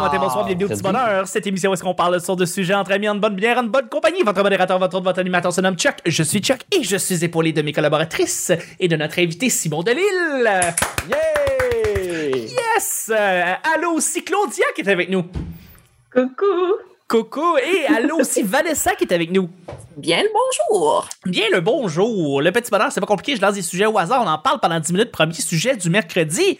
bon matin, bonsoir, bienvenue au petit bonheur. Cette émission où est-ce qu'on parle sur de sujets entre amis, en bonne bière, en bonne compagnie? Votre modérateur, votre votre animateur se nomme Chuck. Je suis Chuck et je suis épaulé de mes collaboratrices et de notre invité Simon Delille. Yeah! Yes! Euh, allô aussi Claudia qui est avec nous. Coucou! Coucou et allô aussi Vanessa qui est avec nous. Bien le bonjour. Bien le bonjour. Le petit bonheur, c'est pas compliqué, je lance des sujets au hasard, on en parle pendant 10 minutes. Premier sujet du mercredi.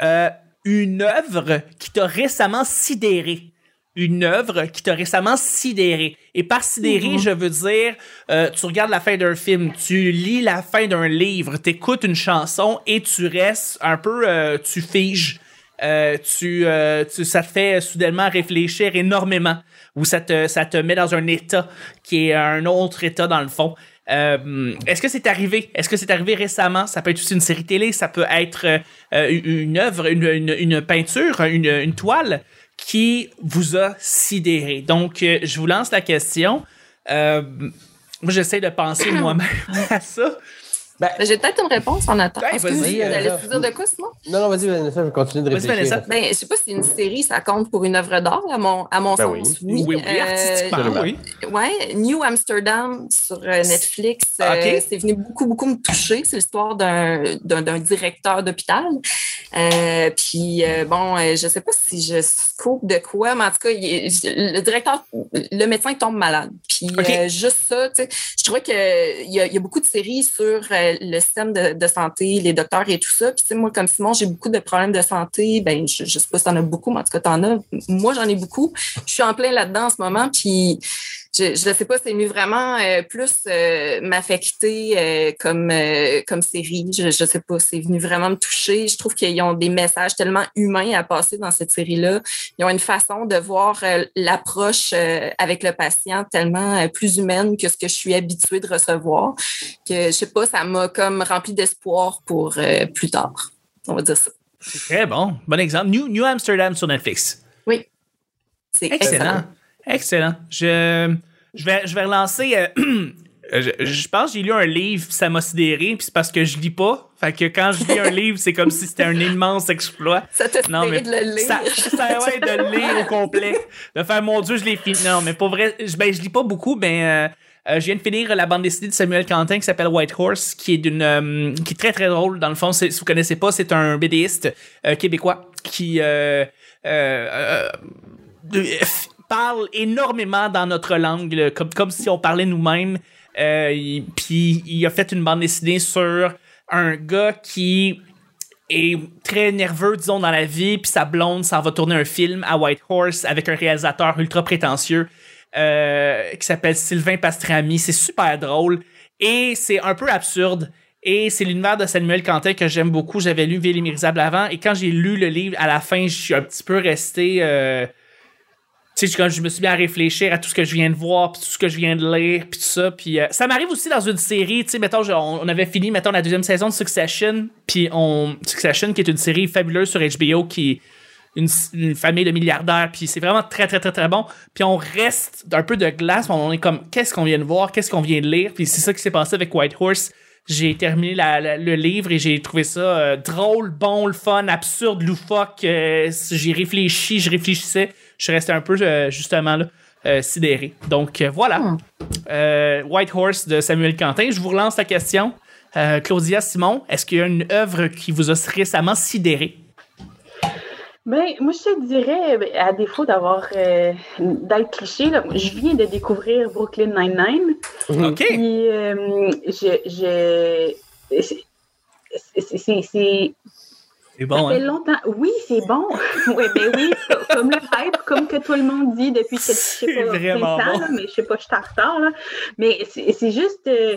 Euh, une œuvre qui t'a récemment sidéré. Une œuvre qui t'a récemment sidéré. Et par sidéré, je veux dire, euh, tu regardes la fin d'un film, tu lis la fin d'un livre, t'écoutes une chanson et tu restes un peu, euh, tu figes. Euh, tu, tu, ça te fait soudainement réfléchir énormément ou ça te, ça te met dans un état qui est un autre état dans le fond. Euh, Est-ce que c'est arrivé? Est-ce que c'est arrivé récemment? Ça peut être aussi une série télé, ça peut être euh, une œuvre, une, une, une peinture, une, une, toile qui vous a sidéré. Donc, euh, je vous lance la question. Euh, moi, j'essaie de penser moi-même à ça. Ben, J'ai peut-être une réponse en attendant. Ouais, vas-y, Vous allez euh, se dire de quoi, sinon? Non, non, vas-y, Vanessa, je vais continuer de réfléchir. Vanessa. Ben, je sais pas si une série, ça compte pour une œuvre d'art, à mon, à mon Ben sens. Oui, oui, Euh, artistiquement, oui. Ouais, New Amsterdam sur euh, Netflix, euh, Ok. c'est venu beaucoup, beaucoup me toucher. C'est l'histoire d'un directeur d'hôpital. Euh, puis, euh, bon, euh, je sais pas si je scope de quoi, mais en tout cas, il le directeur, le médecin tombe malade. Puis, euh, juste ça, tu sais, je trouvais qu'il y, y a beaucoup de séries sur le système de, santé, les docteurs et tout ça. Puis, moi, comme Simon, j'ai beaucoup de problèmes de santé. Ben, je, je sais pas si t'en as beaucoup, mais en tout cas, t'en as. Moi, j'en ai beaucoup. Je suis en plein là-dedans en ce moment. Puis, je ne sais pas, c'est venu vraiment euh, plus euh, m'affecter euh, comme, comme série. Je ne sais pas, c'est venu vraiment me toucher. Je trouve qu'ils ont des messages tellement humains à passer dans cette série-là. Ils ont une façon de voir l'approche avec le patient tellement plus humaine que ce que je suis habituée de recevoir. Que je sais pas, ça m'a comme rempli d'espoir pour plus tard. On va dire ça. Très bon. Bon exemple. New, New Amsterdam sur Netflix. C'est Excellent. Excellent. Je, je, vais, je vais relancer. euh, je, je pense que j'ai lu un livre, ça m'a sidéré, puis c'est parce que je lis pas. Fait que quand je lis un livre, c'est comme si c'était un immense exploit. Ça t'a Non, mais de le lire. ça, ça ouais, de le lire au complet. De faire, mon Dieu, je l'ai fini. Non, mais pour vrai, je, ben, je lis pas beaucoup, mais euh, euh, je viens de finir la bande dessinée de Samuel Quentin qui s'appelle White Horse, qui est d'une, euh, qui est très très drôle. Dans le fond, si vous connaissez pas, c'est un BDiste euh, québécois qui parle énormément dans notre langue, comme, comme si on parlait nous-mêmes. Euh, Puis il a fait une bande dessinée sur un gars qui est très nerveux, disons, dans la vie, puis sa blonde s'en va tourner un film à White Horse avec un réalisateur ultra prétentieux euh, qui s'appelle Sylvain Pastrami. C'est super drôle et c'est un peu absurde. Et c'est l'univers de Samuel Quentin que j'aime beaucoup. J'avais lu Ville et avant et quand j'ai lu le livre, à la fin, je suis un petit peu resté... euh, je me suis bien à réfléchir à tout ce que je viens de voir, puis tout ce que je viens de lire, puis tout ça. Puis euh, ça m'arrive aussi dans une série, tu sais, mettons, on avait fini, mettons, la deuxième saison de Succession, puis on... Succession, qui est une série fabuleuse sur HBO, qui est une, une famille de milliardaires, puis c'est vraiment très, très, très, très bon. Puis on reste un peu de glace, on est comme, qu'est-ce qu'on vient de voir, qu'est-ce qu'on vient de lire, puis c'est ça qui s'est passé avec White Horse. J'ai terminé le livre et j'ai trouvé ça euh, drôle, bon, le fun, absurde, loufoque. euh, j'ai réfléchi, je réfléchissais. Je suis resté un peu, euh, justement, là, euh, sidéré. Donc, euh, voilà. Hmm. Euh, White Horse de Samuel Quentin. Je vous relance la question. Euh, Claudia Simon, est-ce qu'il y a une œuvre qui vous a récemment sidéré? Ben, moi, je te dirais, ben, à défaut d'avoir euh, d'être cliché, là, je viens de découvrir Brooklyn Nine-Nine. OK. Puis, euh, je. je c'est- c'est- c'est- c'est- C'est ça bon, fait hein? longtemps. Oui, c'est bon. oui, ben oui, comme le hype, comme que tout le monde dit depuis que je sais pas, vraiment 20 ans, bon. là, mais je sais pas, je suis en retard, là. Mais c'est juste euh,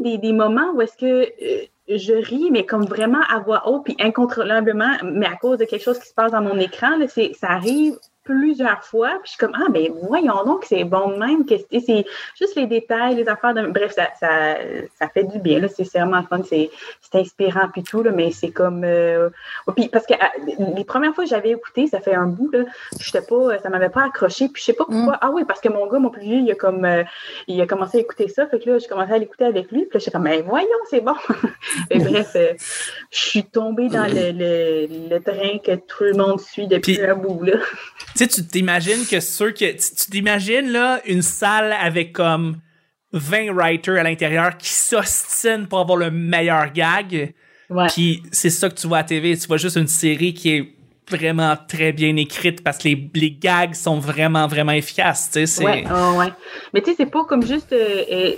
des, des moments où est-ce que euh, je ris, mais comme vraiment à voix haute, puis incontrôlablement, mais à cause de quelque chose qui se passe dans mon écran, là, ça arrive plusieurs fois. Puis je suis comme, ah, ben voyons donc, c'est bon de même. que C'est juste les détails, les affaires. De... Bref, ça, ça, ça fait du bien. là. C'est c'est vraiment fun. C'est c'est inspirant, puis tout. Là, mais c'est comme. euh, Puis parce que euh, les premières fois que j'avais écouté, ça fait un bout, là, j'étais pas, ça m'avait pas accroché. Puis je sais pas pourquoi. Ah oui, parce que mon gars, mon plus vieux, il a, comme, euh, il a commencé à écouter ça. Fait que là, j'ai commencé à l'écouter avec lui. Puis là, j'étais comme, mais voyons, c'est bon. Mais bref, euh, je suis tombée dans le, le, le train que tout le monde suit depuis Puis- un bout, là. Tu sais, tu t'imagines que ceux que. Tu tu t'imagines, là, une salle avec comme 20 writers à l'intérieur qui s'ostinent pour avoir le meilleur gag. Ouais. Puis c'est ça que tu vois à TV. Tu vois juste une série qui est vraiment très bien écrite parce que les, les gags sont vraiment, vraiment efficaces. Tu sais, c'est. Ouais, ah ouais. Mais tu sais, c'est pas comme juste. euh, euh,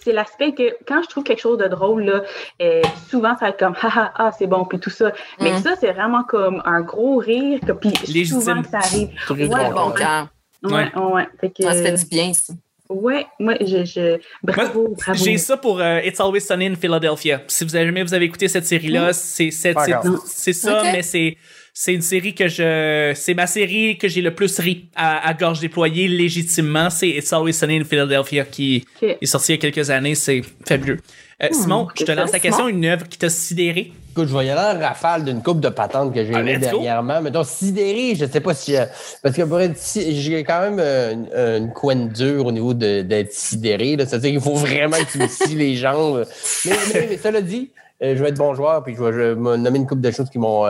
c'est l'aspect que quand je trouve quelque chose de drôle, là, euh, souvent ça va être comme ah ah ah, c'est bon, puis tout ça. Mais Mm. ça, c'est vraiment comme un gros rire, que, puis Légitime. souvent que ça arrive. Ouais, le Très bon ouais. Ouais, Ouais. ouais. ouais. Fait que, Ça se fait du bien, ça. ouais, moi, je, je, bravo, bravo. J'ai ça pour euh, It's Always Sunny in Philadelphia. Si vous avez jamais vous avez écouté cette série-là, c'est c'est c'est- ça, mais c'est c'est une série que je c'est ma série que j'ai le plus ri à, à gorge déployée légitimement. C'est It's Always Sunny in Philadelphia qui est sorti il y a quelques années. C'est fabuleux. Euh, Simon, je te lance ça, la question. Une œuvre qui t'a sidéré? Écoute, je vais y aller en rafale d'une coupe de patentes que j'ai Ah, dernièrement. Mettons, sidéré, je sais pas si. euh, parce que pour être si- j'ai quand même euh, une, couenne dure au niveau de- d'être sidéré. là. C'est-à-dire qu'il faut vraiment que tu me scies les jambes. Mais, mais, mais cela dit, euh, je vais être bon joueur, puis je vais, je vais me nommer une coupe de choses qui m'ont.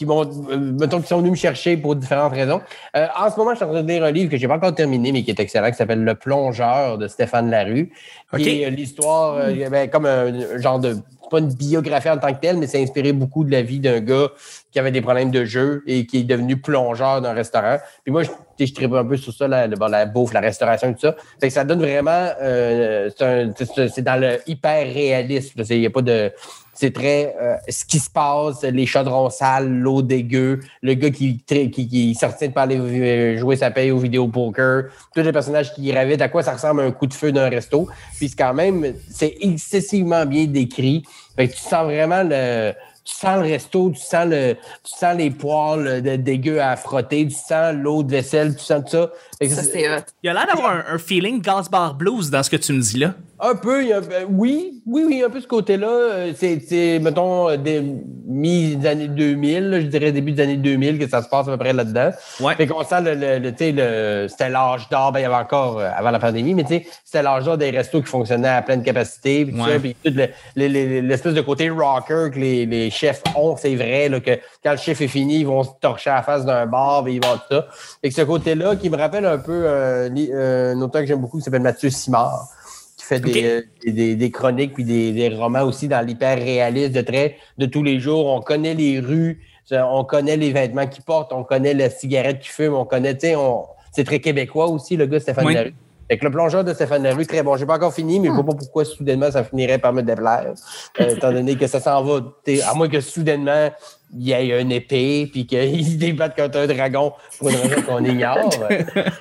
Qui m'ont, euh, mettons, qui sont venus me chercher pour différentes raisons. Euh, en ce moment, je suis en train de lire un livre que j'ai pas encore terminé, mais qui est excellent, qui s'appelle Le plongeur de Stéphane Larue. Est, euh, l'histoire, euh, ben, comme un genre de, pas une biographie en tant que telle, mais c'est inspiré beaucoup de la vie d'un gars qui avait des problèmes de jeu et qui est devenu plongeur d'un restaurant. Puis moi, je, je tripe un peu sur ça, la, bon, la bouffe, la restauration tout ça. Que ça donne vraiment, euh, c'est, dans le hyper réalisme. Il y a pas de, c'est très euh, ce qui se passe, les chaudrons sales, l'eau dégueu, le gars qui, qui, qui sortit de parler, euh, jouer sa paye au vidéo poker, tous les personnages qui gravitent, à quoi ça ressemble un coup de feu d'un resto. Puis quand même, c'est excessivement bien décrit. Fait que tu sens vraiment le. Tu sens le resto, tu sens le, tu sens les poils dégueu à frotter, tu sens l'eau de vaisselle, tu sens tout ça. Ça, c'est- hot. Il y a l'air d'avoir un, un feeling Gasbar Blues dans ce que tu me dis là. Un peu, il y a- ben, oui, oui, oui, un peu ce côté-là. Euh, C'est, mettons, euh, des mi-années 2000, là, je dirais début des années 2000 que ça se passe à peu près là-dedans. Ouais. Fait qu'on sent le, le, le- tu sais, le, c'était l'âge d'or, ben, il y avait encore euh, avant la pandémie, mais tu sais, c'était l'âge d'or des restos qui fonctionnaient à pleine capacité, puis tout Ouais. ça, puis tout l'espèce de côté rocker que les, les chefs ont, c'est vrai, là, que quand le chef est fini, ils vont se torcher à la face d'un bar, puis ils vont tout ça. Fait que ce côté-là, qui me rappelle un peu euh, euh, un auteur que j'aime beaucoup qui s'appelle Mathieu Simard qui fait des, euh, des, chroniques puis des, des romans aussi dans l'hyper réaliste de traits de tous les jours. On connaît les rues, on connaît les vêtements qu'ils portent, on connaît la cigarette qu'ils fument, on connaît, tu sais, on... c'est très québécois aussi, le gars Stéphane Oui. Larue. Fait que le plongeur de Stéphane Larue, très bon. J'ai pas encore fini, mais je vois pas pourquoi soudainement ça finirait par me déplaire. Euh, étant donné que ça s'en va, à moins que soudainement il y ait une épée puis qu'il se débatte contre un dragon pour une raison qu'on ignore.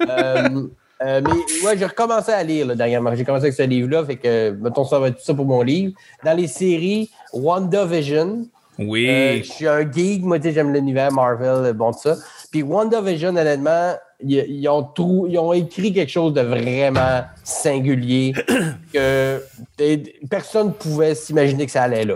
Euh, euh, mais ouais, j'ai recommencé à lire là, dernièrement. J'ai commencé avec ce livre-là, fait que mettons ça va être tout ça pour mon livre. Dans les séries, WandaVision. Oui. Euh, je suis un geek, moi, tu sais, j'aime l'univers Marvel, euh, bon, tout ça. Puis WandaVision, honnêtement, ils, ils ont trou- ils ont écrit quelque chose de vraiment singulier que personne ne pouvait s'imaginer que ça allait là.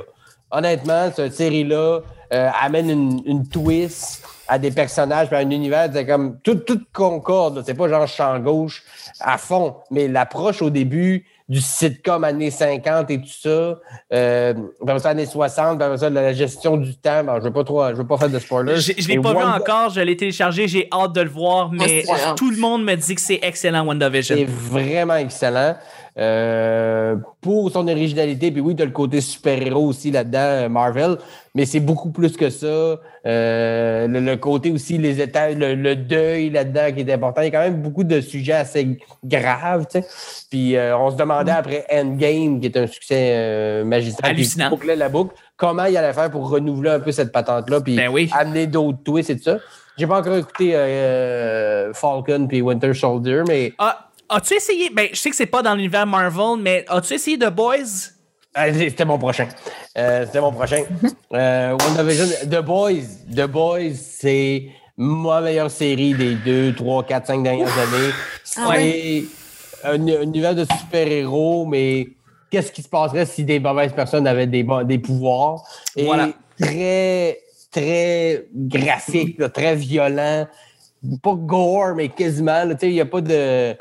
Honnêtement, cette série-là euh, amène une, une twist à des personnages, puis à un univers, c'est comme tout, tout concorde. C'est pas genre champ gauche à fond, mais l'approche au début du sitcom années 50 et tout ça, euh, après ça, années 60, puis après ça, la gestion du temps. Bon, je veux pas trop, je veux pas faire de spoilers. J'ai- Je l'ai Mais pas vu encore, je l'ai téléchargé, j'ai hâte de le voir, mais tout le monde me dit que c'est excellent WandaVision. C'est vraiment excellent. Euh, pour son originalité, puis oui, tu as le côté super-héros aussi là-dedans, euh, Marvel, mais c'est beaucoup plus que ça. Euh, le, le côté aussi, les états, le, le deuil là-dedans qui est important. Il y a quand même beaucoup de sujets assez graves, tu sais. Puis euh, on se demandait après Endgame, qui est un succès magistral, Hallucinant. qui bouclait la boucle, comment il allait faire pour renouveler un peu cette patente-là, puis Ben oui. amener d'autres twists et tout ça. J'ai pas encore écouté Falcon puis Winter Soldier, mais Ah, as-tu essayé, ben je sais que c'est pas dans l'univers Marvel, mais as-tu essayé The Boys? Ah, C'était mon prochain. Euh, C'était mon prochain. Euh, WandaVision, The Boys. The Boys, c'est ma meilleure série des deux, trois, quatre, cinq dernières années. C'est Ah ouais? un, un univers de super-héros, mais qu'est-ce qui se passerait si des mauvaises personnes avaient des, pouvoirs? Et Voilà. très, très graphique, très violent. Pas gore, mais quasiment. là, tu sais, Il n'y a pas de.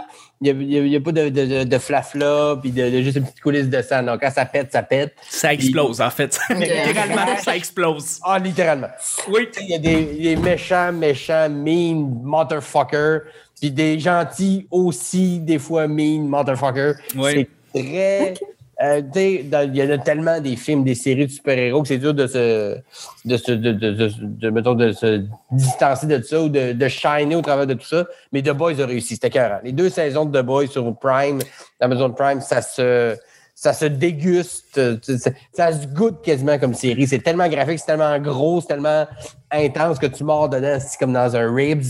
Il y a, pas de, de, flafla, puis de, de juste une petite coulisse de sang. Donc, quand ça pète, ça pète. Ça explose, en fait. Littéralement, ça explose. Ah, littéralement. Oui. Il y a des, des méchants, méchants, mean, motherfucker, puis des gentils aussi, des fois mean, motherfucker. Oui. C'est très. Euh, il y en a tellement des films, des séries de super-héros que c'est dur de se. de se. distancer de ça ou de, shiner au travers de tout ça. Mais The Boys a réussi, c'était écœurant. Les deux saisons de The Boys sur Prime, Amazon Prime, ça se. Ça se déguste, ça, ça se goûte quasiment comme série. C'est tellement graphique, c'est tellement gros, c'est tellement intense que tu mords dedans, c'est comme dans un ribs.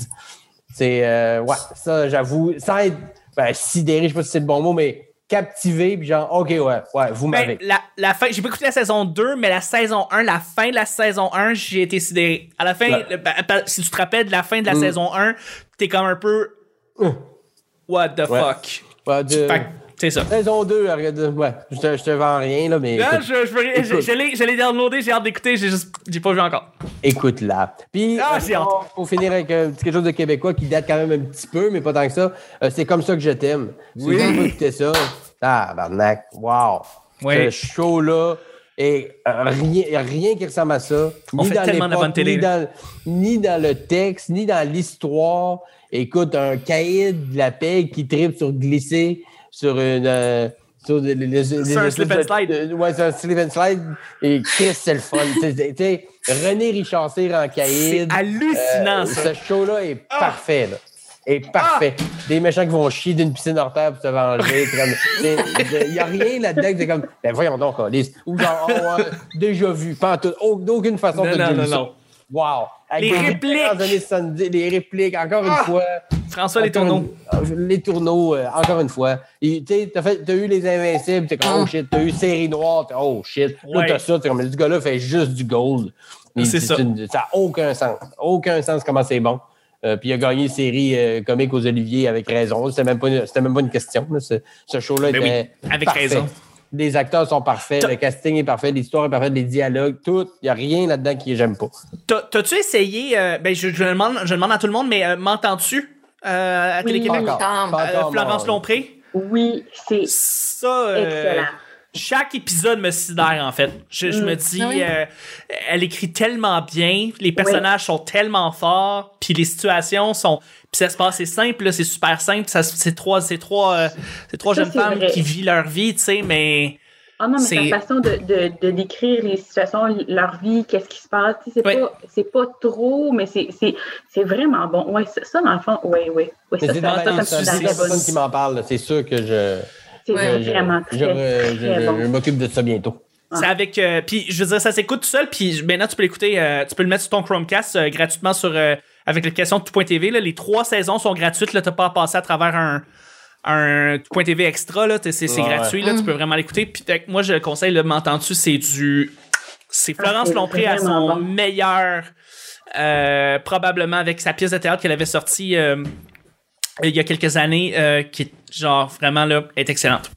C'est euh, ouais, ça j'avoue, sans être ben, sidéré, je sais pas si c'est le bon mot, mais captivé, puis genre, ok, ouais, ouais, vous Ben, m'avez. la, la fin, j'ai pas écouté la saison 2, mais la saison 1, la fin de la saison 1, j'ai été sidéré. À la fin, Ouais. le- ben, si tu te rappelles de la fin de la Mm. saison 1, t'es comme un peu. What the Ouais. fuck? Ouais, de- c'est ça. Saison 2, arrête de- ouais, je te, je te vends rien, là, mais Là, écoute, je, je, je, je l'ai, je l'ai downloadé, j'ai hâte d'écouter, j'ai juste, j'ai pas vu encore. écoute là. Puis, Ah, euh, pour, finir avec petit quelque chose de québécois qui date quand même un petit peu, mais pas tant que ça, euh, c'est comme ça que je t'aime. Si Oui. vous avez pas écouté ça, ah, barnac, wow. Oui. Ce show-là, et rien, rien qui ressemble à ça. On fait tellement de bonne télé, Ni dans, ni dans le texte, ni dans l'histoire. Écoute, un caïd de la paix qui tripe sur glisser sur une. euh, sur des- les- les- les- un slip and slide. de- ouais, c'est un slip and slide. Et Chris, c'est le fun. René Richard en C'est caïd. hallucinant, Euh, ça. ce show-là est parfait, là. Est parfait. Des méchants qui vont chier d'une piscine hors terre pour se venger. Il n'y a rien là-dedans que c'est comme, ben voyons donc, Alice. Ou genre, oh, déjà vu, pas en tout, d'aucune façon Non, de non, dire non, ça. non. Wow. Avec Les répliques. références des années 70, les répliques, encore une Ah. fois. François Les Tourneaux. une- Les tourneaux, euh, encore une fois. Tu t'as eu les Invincibles, t'es comme, oh shit. T'as eu Série Noire, t'es oh shit. Là, t'as ça, t'es comme, ce gars-là fait juste du gold. C'est ça. une- ça n'a aucun sens. Aucun sens comment c'est bon. Euh, puis il a gagné série euh, comique aux Oliviers avec raison. C'était même pas une, c'était même pas une question. là. Ce, ce show-là Ben était oui, avec parfait. raison. Les acteurs sont parfaits, T'as- le casting est parfait, l'histoire est parfaite, les dialogues, tout. Il n'y a rien là-dedans que j'aime pas. T'as- T'as-tu essayé, euh, ben je, je demande, je demande à tout le monde, mais euh, m'entends-tu euh, à Oui. Télé-Québec? Euh, Florence non. Lompré? Oui, c'est Ça, euh, excellent. Chaque épisode me sidère, en fait. Je, je Mm. me dis, Ah oui? euh, elle écrit tellement bien, les personnages sont tellement forts, puis les situations sont... Puis ça se passe, c'est simple, là, c'est super simple. Ça, se- c'est trois, c'est trois, euh, c'est trois Ça, jeunes femmes vrai. qui vivent leur vie, tu sais, mais... Ah non, mais c'est- sa façon de, de, de décrire les situations, leur vie, qu'est-ce qui se passe, tu sais, c'est Ouais. pas c'est pas trop, mais c'est c'est- c'est vraiment bon. Ouais, ça, dans le fond, oui, oui. ça, c'est bonne. personne qui m'en parle. là. C'est sûr que je, C'est Ouais, vraiment je, très, je- je- très je bon. m'occupe de ça bientôt. C'est avec. euh, puis je veux dire, ça s'écoute tout seul. Puis maintenant, tu peux l'écouter. euh, tu peux le mettre sur ton Chromecast euh, gratuitement sur euh, avec l'application de tout.tv. Là, les trois saisons sont gratuites. Là, t'as pas à passer à travers un un tout.tv extra. C'est c'est Ouais. gratuit. Là, tu peux vraiment l'écouter. Puis moi, je le conseille. Là, m'entends-tu C'est du. C'est Ah, Florence Lompré à son bon. meilleur. euh, probablement avec sa pièce de théâtre qu'elle avait sortie euh, il y a quelques années, euh, qui est genre vraiment là, est excellente.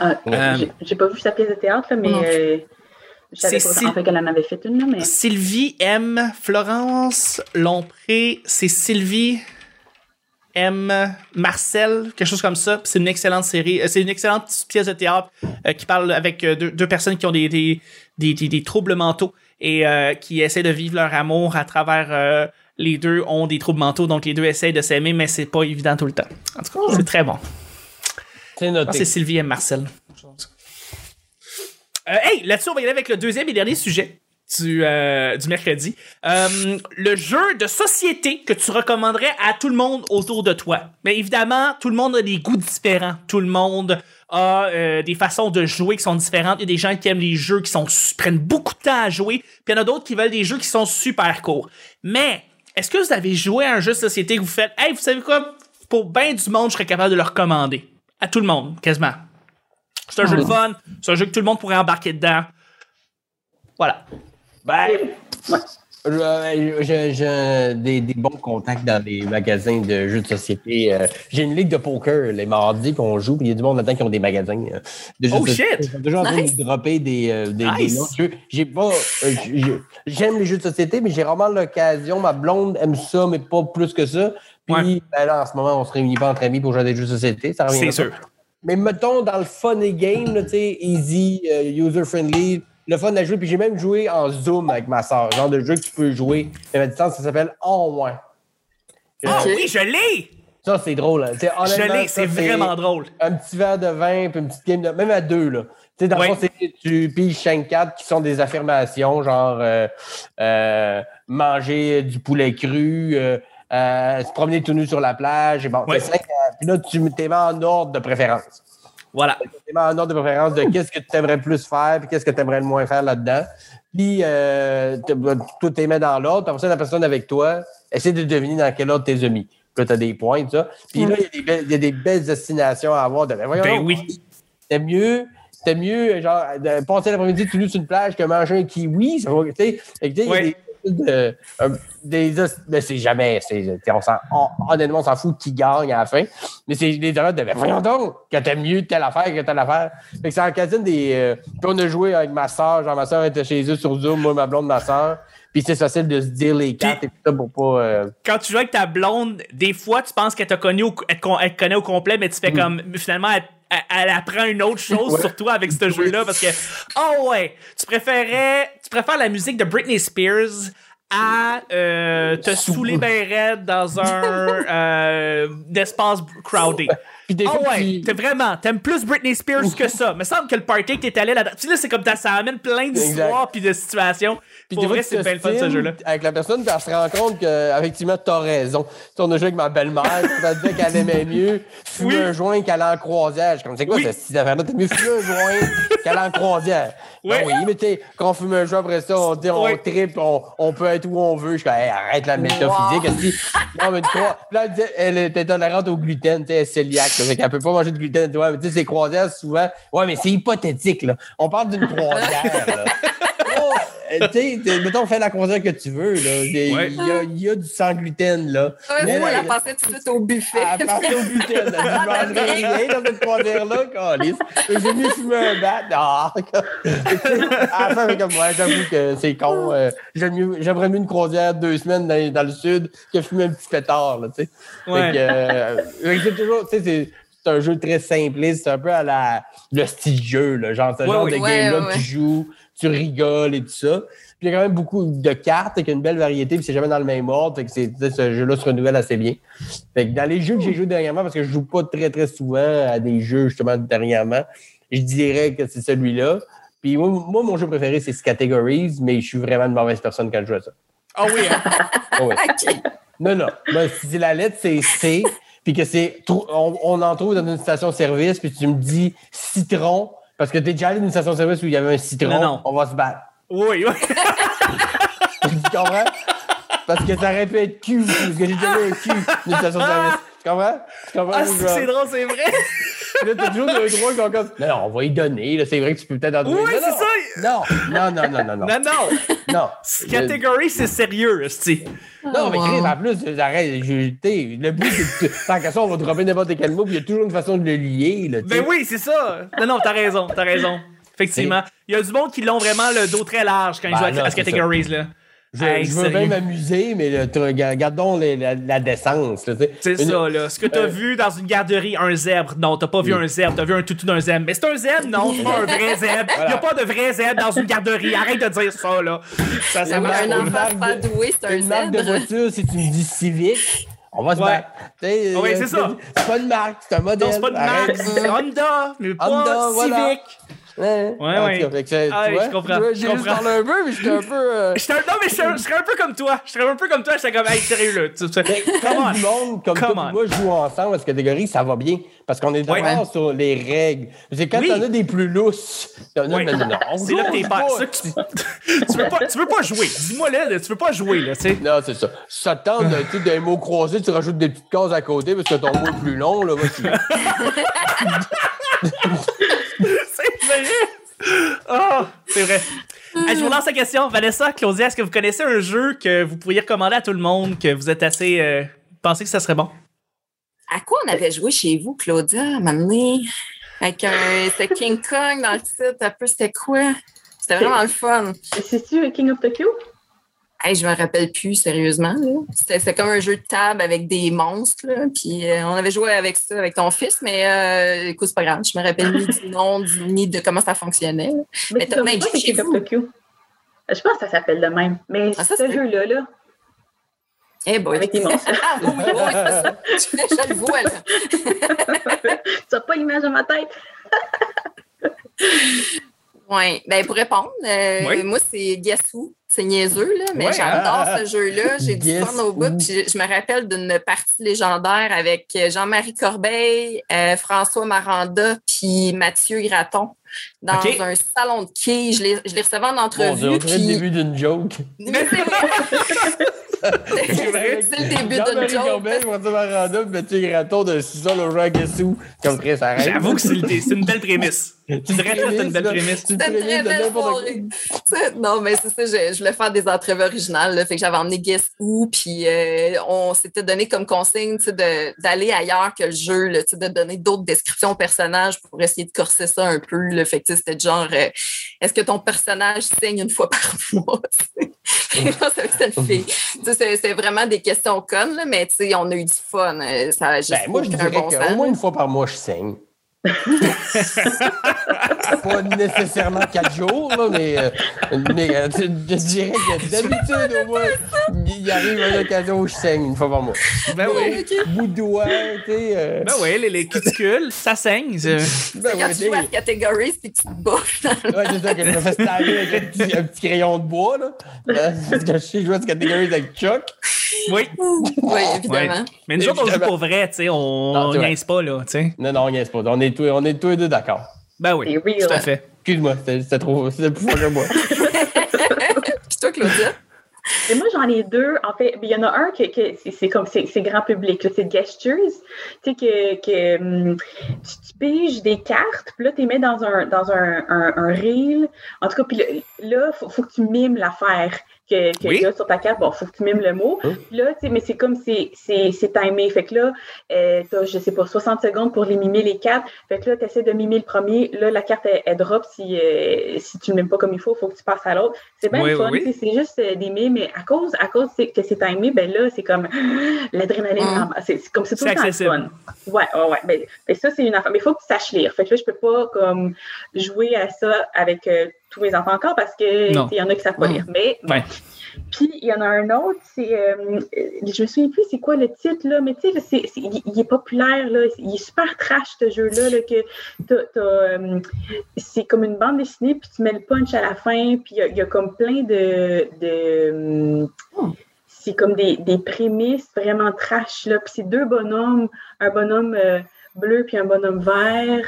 Ah, Euh, j'ai- pas vu sa pièce de théâtre, là, mais Non. euh, je savais C'est pas si- en fait qu'elle en avait fait une, là, mais Sylvie M. Florence Lompré, c'est Sylvie M. Marcel, quelque chose comme ça. C'est une excellente série. euh, C'est une excellente pièce de théâtre euh, qui parle avec deux, deux personnes qui ont des, des, des, des- des troubles mentaux et euh, qui essaient de vivre leur amour à travers. Les deux ont des troubles mentaux, donc les deux essayent de s'aimer, mais c'est pas évident tout le temps. En tout cas, c'est très bon. C'est Ah, noté. c'est Sylvie M. Marcel. Euh, hey, là-dessus, on va y aller avec le deuxième et dernier sujet du, euh, du mercredi. Euh, le jeu de société que tu recommanderais à tout le monde autour de toi. Mais évidemment, tout le monde a des goûts différents. Tout le monde a euh, des façons de jouer qui sont différentes. Il y a des gens qui aiment les jeux qui sont, prennent beaucoup de temps à jouer. Puis il y en a d'autres qui veulent des jeux qui sont super courts. Mais, est-ce que vous avez joué à un jeu de société que vous faites, hey, vous savez quoi? Pour bien du monde, je serais capable de le recommander. À tout le monde, quasiment. C'est un jeu de fun. C'est un jeu que tout le monde pourrait embarquer dedans. Voilà. Euh, J'ai j'ai des, des bons contacts dans les magasins de jeux de société. Euh, J'ai une ligue de poker les mardis qu'on joue, puis il y a du monde là-dedans qui ont des magasins euh, de jeux Oh, de société. shit! En train de dropper des, euh, des, des Nice. noms de jeux. J'ai pas. j'ai- J'aime les jeux de société, mais j'ai vraiment l'occasion. Ma blonde aime ça, mais pas plus que ça. Puis Ouais. ben là, en ce moment, on se réunit pas entre amis pour jouer à des jeux de société. Ça revient C'est sûr. Mais mettons dans le fun et game, là, tu sais, easy, euh, user-friendly, le fun à jouer. Puis j'ai même joué en Zoom avec ma soeur. Genre de jeu que tu peux jouer à distance, ça s'appelle En moins. Ah Ok. oui, je l'ai! Ça, c'est drôle. sais, Je l'ai, c'est vraiment drôle. Un petit verre de vin, puis une petite game, de, même à deux. Là. Tu sais, dans le Ouais. fond, c'est tu piges 5 4 qui sont des affirmations, genre euh, euh, manger du poulet cru, euh, euh, se promener tout nu sur la plage. Et bon, euh, puis là, tu t'es mis en ordre de préférence. Voilà. Mis en ordre de préférence de qu'est-ce que tu aimerais plus faire, puis qu'est-ce que tu aimerais le moins faire là-dedans. Puis, euh, tout t'es mis dans l'ordre. Puis ça, la personne avec toi, essaie de deviner dans quel ordre t'es mis. Puis là, tu as des points, tout ça. Puis là, il y a des belles- il y, a des belles destinations à avoir. De, ben, voyons Ben oui. C'était mieux. C'était mieux, genre, de passer l'après-midi tout nu sur une plage que manger un kiwi. Ça va, de- des mais c'est jamais. c'est- On honnêtement, on s'en fout qui gagne à la fin. Mais c'est des erreurs de. ben, voyons donc, que t'aimes mieux telle affaire que telle affaire. Fait que c'est en casine des. euh, puis on a joué avec ma soeur. Genre, ma soeur était chez eux sur Zoom, moi, ma blonde, ma soeur. Puis c'est facile de se dire les cartes et tout ça pour pas. euh, Quand tu joues avec ta blonde, des fois, tu penses qu'elle t'a connu au, elle te connaît au complet, mais tu fais comme, finalement, elle, elle- apprend une autre chose Ouais. sur toi avec ce jeu-là parce que, oh ouais, tu préférais, tu préfères la musique de Britney Spears à euh, te saouler bien raide dans un euh, espace crowded. Puis des Ah fois, ouais, tu- t'es vraiment, t'aimes plus Britney Spears que ça. Me semble que le party que t'es allé là-dedans, tu sais, là, c'est comme ça, ça amène plein d'histoires puis de situations. Puis Pour des fois, vrai, tu c'est bien le fun, ce jeu-là. Avec la personne, puis elle se rend compte qu'effectivement, tu as raison. Tu sais, on a joué avec ma belle-mère, puis elle disait qu'elle aimait mieux fumer Oui. un joint qu'aller en croisière. Je suis comme, c'est quoi Oui. cette petite affaire-là? T'as mieux fumer un joint qu'aller en croisière. Ben oui, mais tu sais, quand on fume un joint après ça, on, dit, on tripe, on, on peut être où on veut. Je suis comme, Hey, arrête la métaphysique. Wow. Elle dit, non, mais une croi- Puis là, elle, disait, elle était tolérante au gluten, tu sais, là. Fait qu'elle peut pas manger de gluten. Mais tu sais, ces croisières, souvent, ouais, mais c'est hypothétique, là. On parle d'une croisière, là. Euh, tu sais, mettons, fais la croisière que tu veux, là. Il y, a- Ouais. il y a- il y a du sans gluten, là. Ouais, Mais moi, elle a passé tout de suite au buffet. elle a passé au gluten. Elle a dit, je mangerai rien dans cette croisière-là, câlisse. J'ai mieux fumer un bat. Ah, à la fin, c'est comme, ouais, j'avoue que c'est con. euh, J'aimerais mieux une croisière deux semaines dans, dans le sud que fumer un petit pétard, là, tu sais. Ouais. Euh, c'est toujours, tu sais, c'est- un jeu très simpliste, c'est un peu à la le style jeu, là, genre ce Ouais, genre de Ouais, game-là ouais, tu joues, tu rigoles et tout ça. Puis il y a quand même beaucoup de cartes avec une belle variété, puis c'est jamais dans le même ordre, fait que c'est, ce jeu-là se renouvelle assez bien. Fait que dans les jeux que j'ai joués dernièrement, parce que je joue pas très très souvent à des jeux justement dernièrement, je dirais que c'est celui-là. Puis moi, moi, mon jeu préféré, c'est Categories, mais je suis vraiment une mauvaise personne quand je joue à ça. Ah oui, hein? Oh. OK. Non, non. Ben, si la lettre, c'est C, puis que c'est. On, on en trouve dans une station-service, puis tu me dis citron, parce que t'es déjà allé dans une station-service où il y avait un citron, Non, non. on va se battre. Oui, oui. tu comprends? Parce que ça aurait pu être cul, parce que j'ai déjà vu un cul d'une station-service. Tu comprends? Tu comprends? Ah, c'est drôle, c'est vrai. Là, t'as toujours deux, trois qui sont comme. Non, non, on va y donner. là. C'est vrai que tu peux peut-être en trouver. Oui, Non, c'est non. Non, non, non, non, non, non. Non, non. non. Catégorie, c'est sérieux, esti. Non, mais. Chris, en plus, arrête, je- t'sais, le but, c'est que, tant qu'à ça, on va dropper n'importe quel mot, puis il y a toujours une façon de le lier, là, t'sais. Ben oui, c'est ça. Non, non, t'as raison, t'as raison. Effectivement. Il y a du monde qui l'ont vraiment le dos très large quand ils Ben jouent à, là, à ce c'est ça. categories, là. Je, Hey, je veux sérieux. bien m'amuser, mais là, t'as- ga- gardons les- la, la décence. C'est Une- ça, là. Ce que t'as Euh, vu dans une garderie, un zèbre. Non, t'as pas vu un zèbre, t'as vu un toutou d'un zèbre. Mais c'est un zèbre, non, c'est pas un vrai zèbre. Voilà. Y a pas de vrai zèbre dans une garderie. Arrête de dire ça, là. Ça, ça Une marche Un une enfant pas doué, c'est un Une marque de zèbre. voiture, si tu me dis civique, on va se Ouais. battre. T'sais, Ouais, euh, c'est ça. C'est pas une marque, c'est un modèle. Non, c'est pas de Arrête. marque, c'est Honda, mais pas Honda. Civic. Ouais, ouais. tout que c'est- tu Ah, vois, je comprends, J'ai juste parlé un peu, mais j'étais un peu... euh, J'étais un- Non, mais je serais- un peu comme toi. Je serais un peu comme toi. J'étais comme, hey, sérieux, là. Tu- quand on. du monde comme toi moi joue ensemble à cette catégorie, ça va bien. Parce qu'on est d'accord Ouais. sur les règles. C'est quand Oui. t'en as des plus lousses, t'en as, Ouais. mais non, on C'est là que t'es pas. c'est ça que tu... tu veux pas. Tu veux pas jouer. Dis-moi là, tu veux pas jouer, là, tu sais. Non, c'est ça. Ça te tente tu sais, d'un mot croisé, tu rajoutes des petites cases à côté parce que ton mot est plus long, là, vas-y. C'est vrai. Ah, c'est vrai. Je vous relance la question. Vanessa, Claudia, est-ce que vous connaissez un jeu que vous pourriez recommander à tout le monde, que vous êtes assez... Euh, pensez que ça serait bon? À quoi on avait joué chez vous, Claudia, à un moment donné? Avec un... C'était King Kong dans le titre. Un peu, c'était quoi? C'était vraiment le fun. C'est-tu King of Tokyo? Hey, je me rappelle plus, sérieusement. C'était comme un jeu de table avec des monstres. Là. Puis euh, on avait joué avec ça avec ton fils, mais euh, écoute, c'est pas grave. Je me rappelle ni du nom, du- ni de comment ça fonctionnait. là. Mais c'est t'as chez vous. Tokyo. Je pense que ça s'appelle de même. Mais Ah, ça, ce jeu-là, là, Eh boy. avec les monstres, Ah oui, oui. Je, je le vois, là. tu n'as pas l'image dans ma tête? Oui. Ben, pour répondre, euh, Oui. moi, c'est Guess Who. C'est niaiseux, là, mais Ouais, j'adore hein? ce jeu-là. J'ai du fun au bout. Puis je, je me rappelle d'une partie légendaire avec Jean-Marie Corbeil, euh, François Maranda, puis Mathieu Graton dans un salon de quai. Je les, je les recevais en Bon, entrevue. on dirait le puis- début d'une joke. Mais c'est vrai. c'est vrai. c'est le début d'une Jean-Marie joke. Corbin, François Maranda, puis Mathieu Graton de 6 ans, le Guessou. Comme arrête. J'avoue que c'est une belle prémisse. Tu dirais que c'est une belle prémisse. C'est une C'était une très belle soirée. Non, mais c'est ça, je, je voulais faire des entrevues originales. Là, fait que j'avais emmené Guess Who, puis euh, on s'était donné comme consigne d'aller ailleurs que le jeu, là, de donner d'autres descriptions aux personnages pour essayer de corser ça un peu. Là. Fait que c'était genre, euh, est-ce que ton personnage saigne une fois par mois? C'est vraiment des questions connes, là, mais on a eu du fun. Euh, Ça a juste Ben, moi, je dirais bon qu'au moins une fois par mois, je saigne. pas nécessairement quatre jours, là, mais, euh, mais euh, je dirais que d'habitude, au moins, il arrive une occasion où je saigne une fois par mois. Ben oui. Bout de doigt, tu sais. euh, Ben oui, les, les cuticules, ça saigne. c'est- ben Quand ouais, tu tu joues à Categories puis que tu te. Ouais, c'est ça, que je me fais avec un petit, un petit crayon de bois, là. Parce que je sais jouer à cette catégorie avec Chuck. Oui. Oui, évidemment. Mais nous autres, on joue pour vrai, tu sais. On niaise pas, là, tu sais. Non, non, on pas. On est tous, on est tous les deux d'accord. Ben oui. C'est real. Tout à fait. Excuse-moi, c'était trop, c'était plus fort que moi. Puis toi, Claudia? Et moi, j'en ai deux. En fait, il y en a un que, que c'est- comme c'est grand public, là, c'est Gestures. Tu sais que, que hum, tu, tu piges des cartes, puis là, tu les mets dans un dans un, un, un reel. En tout cas, puis là, là, faut, faut que tu mimes l'affaire que, que Oui. sur ta carte. Bon, faut que tu mimes le mot. Hein? Puis là, tu sais, mais c'est comme c'est c'est c'est timé. Fait que là, euh, t'as, je sais pas, 60 secondes pour les mimer les cartes. Fait que là, tu essaies de mimer le premier. Là, la carte, elle, elle drop si, euh, si tu ne mimes pas comme il faut, faut que tu passes à l'autre. C'est bien Oui, fun. oui, tu C'est juste euh, des mimes, mais à cause, à cause c'est- que c'est timé, ben là, c'est comme l'adrénaline. Mm. C'est c'est comme c'est tout C'est le temps fun. Ouais, ouais, ouais. Ben, ben ça, c'est une affaire. Mais il faut que tu saches lire. Fait que là, je peux pas comme jouer à ça avec euh, tous mes enfants encore parce que Non. il y en a qui savent pas lire. Mais bon. Ouais. Puis il y en a un autre, c'est euh, je me souviens plus c'est quoi le titre là, mais tu sais, c'est- c'est- il, il est populaire là, il est super trash ce jeu-là là, que t'as- t'as, euh, c'est comme une bande dessinée puis tu mets le punch à la fin puis il y a- il y, a comme plein de, de Hmm. c'est comme des, des prémices vraiment trash là, puis c'est deux bonhommes, un bonhomme euh, bleu puis un bonhomme vert.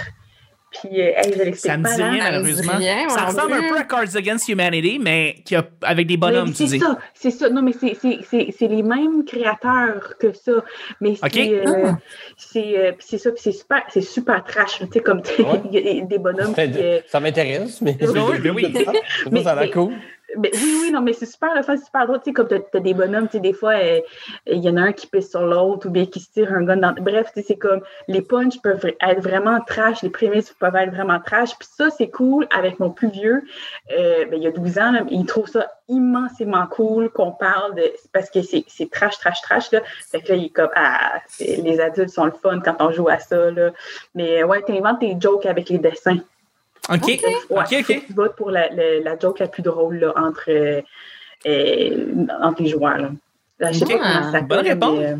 Puis, euh, hey, je l'explique Ça me dit rien, Ça malheureusement. rien, ça ressemble un peu à Cards Against Humanity, mais qui a, avec des bonhommes, Mais tu dis. C'est ça, c'est ça. Non, mais c'est- c'est c'est- c'est les mêmes créateurs que ça. Mais c'est Ok. euh, Ah. c'est euh, c'est ça, puis c'est super, c'est super trash. Tu sais, comme Ouais. des- bonhommes qui. euh, Ça m'intéresse, mais. Oui, oui. Ça, ça a l'air cool. Ben, oui, oui, non, mais c'est super le fun, c'est super drôle. Tu sais, comme t'as as des bonhommes, tu sais, des fois, euh, il y en a un qui pisse sur l'autre ou bien qui se tire un gun dans. Bref, tu sais, c'est comme les punchs peuvent être vraiment trash, les prémices peuvent être vraiment trash. Puis ça, c'est cool avec mon plus vieux. Euh, ben, il y a 12 ans, il trouve ça immensément cool qu'on parle de. Parce que c'est trash, trash, trash. Là. Fait que là, il est comme Ah, les adultes sont le fun quand on joue à ça. Là. Mais ouais, t'inventes tes jokes avec les dessins. OK. Ouais, OK, tu votes pour la, la, la joke la plus drôle là, entre, euh, euh, entre les joueurs. Là. Là, je sais Ok. pas comment ça s'appelle. Bonne réponse. mais, euh,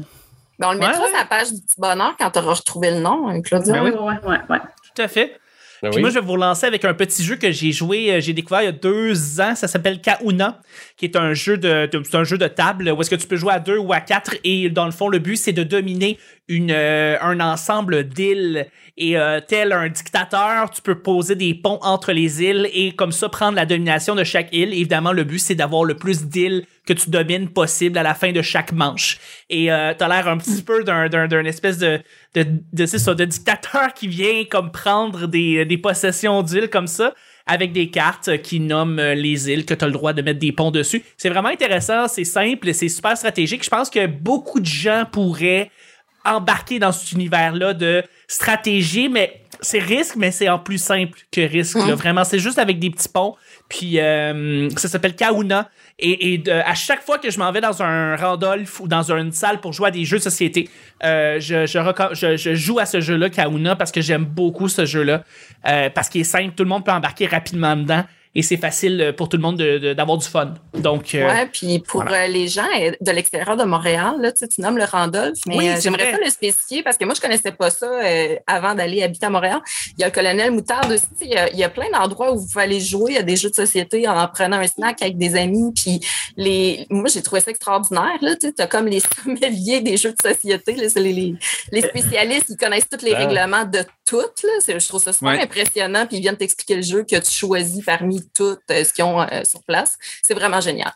Ben, on le mettra Ouais, sur la page du petit bonheur quand tu auras retrouvé le nom, hein, Claudia. Ben oui. ouais, ouais, ouais. Tout à fait. Ben Puis oui. moi, je vais vous relancer avec un petit jeu que j'ai joué, euh, j'ai découvert il y a deux ans. Ça s'appelle Kauna, qui est un jeu de, de- c'est un jeu de table où est-ce que tu peux jouer à deux ou à quatre. Et dans le fond, le but c'est de dominer une euh, un ensemble d'îles. Et euh, tel un dictateur, tu peux poser des ponts entre les îles et comme ça prendre la domination de chaque île. Évidemment, le but c'est d'avoir le plus d'îles que tu domines possible à la fin de chaque manche. Et euh, t'as l'air un petit peu d'un d'un espèce de de de, ça, de dictateur qui vient comme prendre des des possessions d'îles comme ça. avec des cartes qui nomment les îles que tu as le droit de mettre des ponts dessus. C'est vraiment intéressant, c'est simple, c'est super stratégique. Je pense que beaucoup de gens pourraient embarquer dans cet univers-là de stratégie, mais c'est risque, mais c'est en plus simple que risque. là. Vraiment, c'est juste avec des petits ponts. Puis euh, ça s'appelle Kauna. Et, et de- à chaque fois que je m'en vais dans un Randolph ou dans une salle pour jouer à des jeux de société, euh, je, je, recom- je- je joue à ce jeu-là, Kauna, parce que j'aime beaucoup ce jeu-là. Euh, parce qu'il est simple, tout le monde peut embarquer rapidement dedans. Et c'est facile euh, pour tout le monde de- de- d'avoir du fun. Donc, euh, Ouais, puis pour voilà. euh, les gens de l'extérieur de Montréal, là, tu sais, tu nommes le Randolph, mais Oui, j'aimerais ça le spécifier parce que moi, je connaissais pas ça euh, avant d'aller habiter à Montréal. Il y a le colonel Moutarde aussi. Il y a, il y a plein d'endroits où vous pouvez aller jouer à des jeux de société en prenant un snack avec des amis. Puis les, moi, j'ai trouvé ça extraordinaire. Là, tu as comme les sommeliers des jeux de société. là, c'est les, les, les spécialistes, ils connaissent tous les Ah. règlements de toutes. Là. C'est- Je trouve ça super Ouais. impressionnant. Puis ils viennent t'expliquer le jeu que tu choisis parmi toutes euh, ce qu'ils ont euh, sur place. C'est vraiment génial.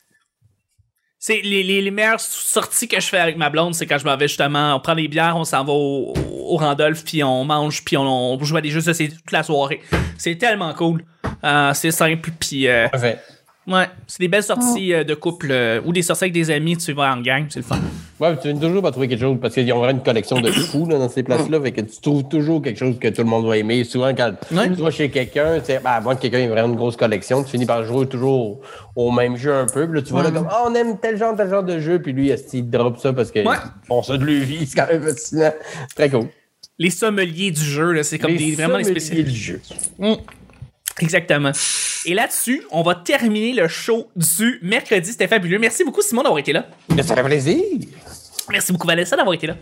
C'est les, les, les meilleures sorties que je fais avec ma blonde, c'est quand je m'en vais justement, on prend des bières, on s'en va au, au Randolph, puis on mange, puis on, on joue à des jeux de société toute la soirée. C'est tellement cool. Euh, c'est simple, puis euh. Ouais, c'est des belles sorties euh, de couple euh, ou des sorties avec des amis, tu vas en gang, c'est le fun. Ouais, tu viens toujours pas trouver quelque chose parce qu'ils ont vraiment une collection de fous là, dans ces places-là. Fait que tu trouves toujours quelque chose que tout le monde va aimer. Souvent, quand Ouais. tu vas chez quelqu'un, tu ben, à moins que quelqu'un ait vraiment une grosse collection, tu finis par jouer toujours au même jeu un peu. Puis là, tu vois là comme, ah, on aime tel genre, tel genre de jeu. Puis lui, il drop ça parce que Ouais. font ça de vie. C'est quand même fascinant. Très cool. Les sommeliers du jeu, là, c'est comme Les des, vraiment des sommeliers spécialistes. du jeu. Mm. Exactement. Et là-dessus, on va terminer le show du mercredi. C'était fabuleux. Merci beaucoup, Simon, d'avoir été là. Ça fait plaisir. Merci beaucoup, Vanessa, d'avoir été là.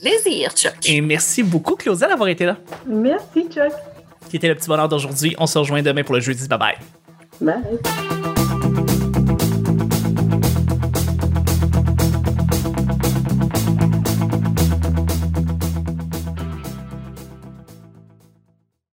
Plaisir, Chuck. Et merci beaucoup, Claudia, d'avoir été là. Merci, Chuck. Qui était le petit bonheur d'aujourd'hui. On se rejoint demain pour le jeudi. Bye bye. Bye.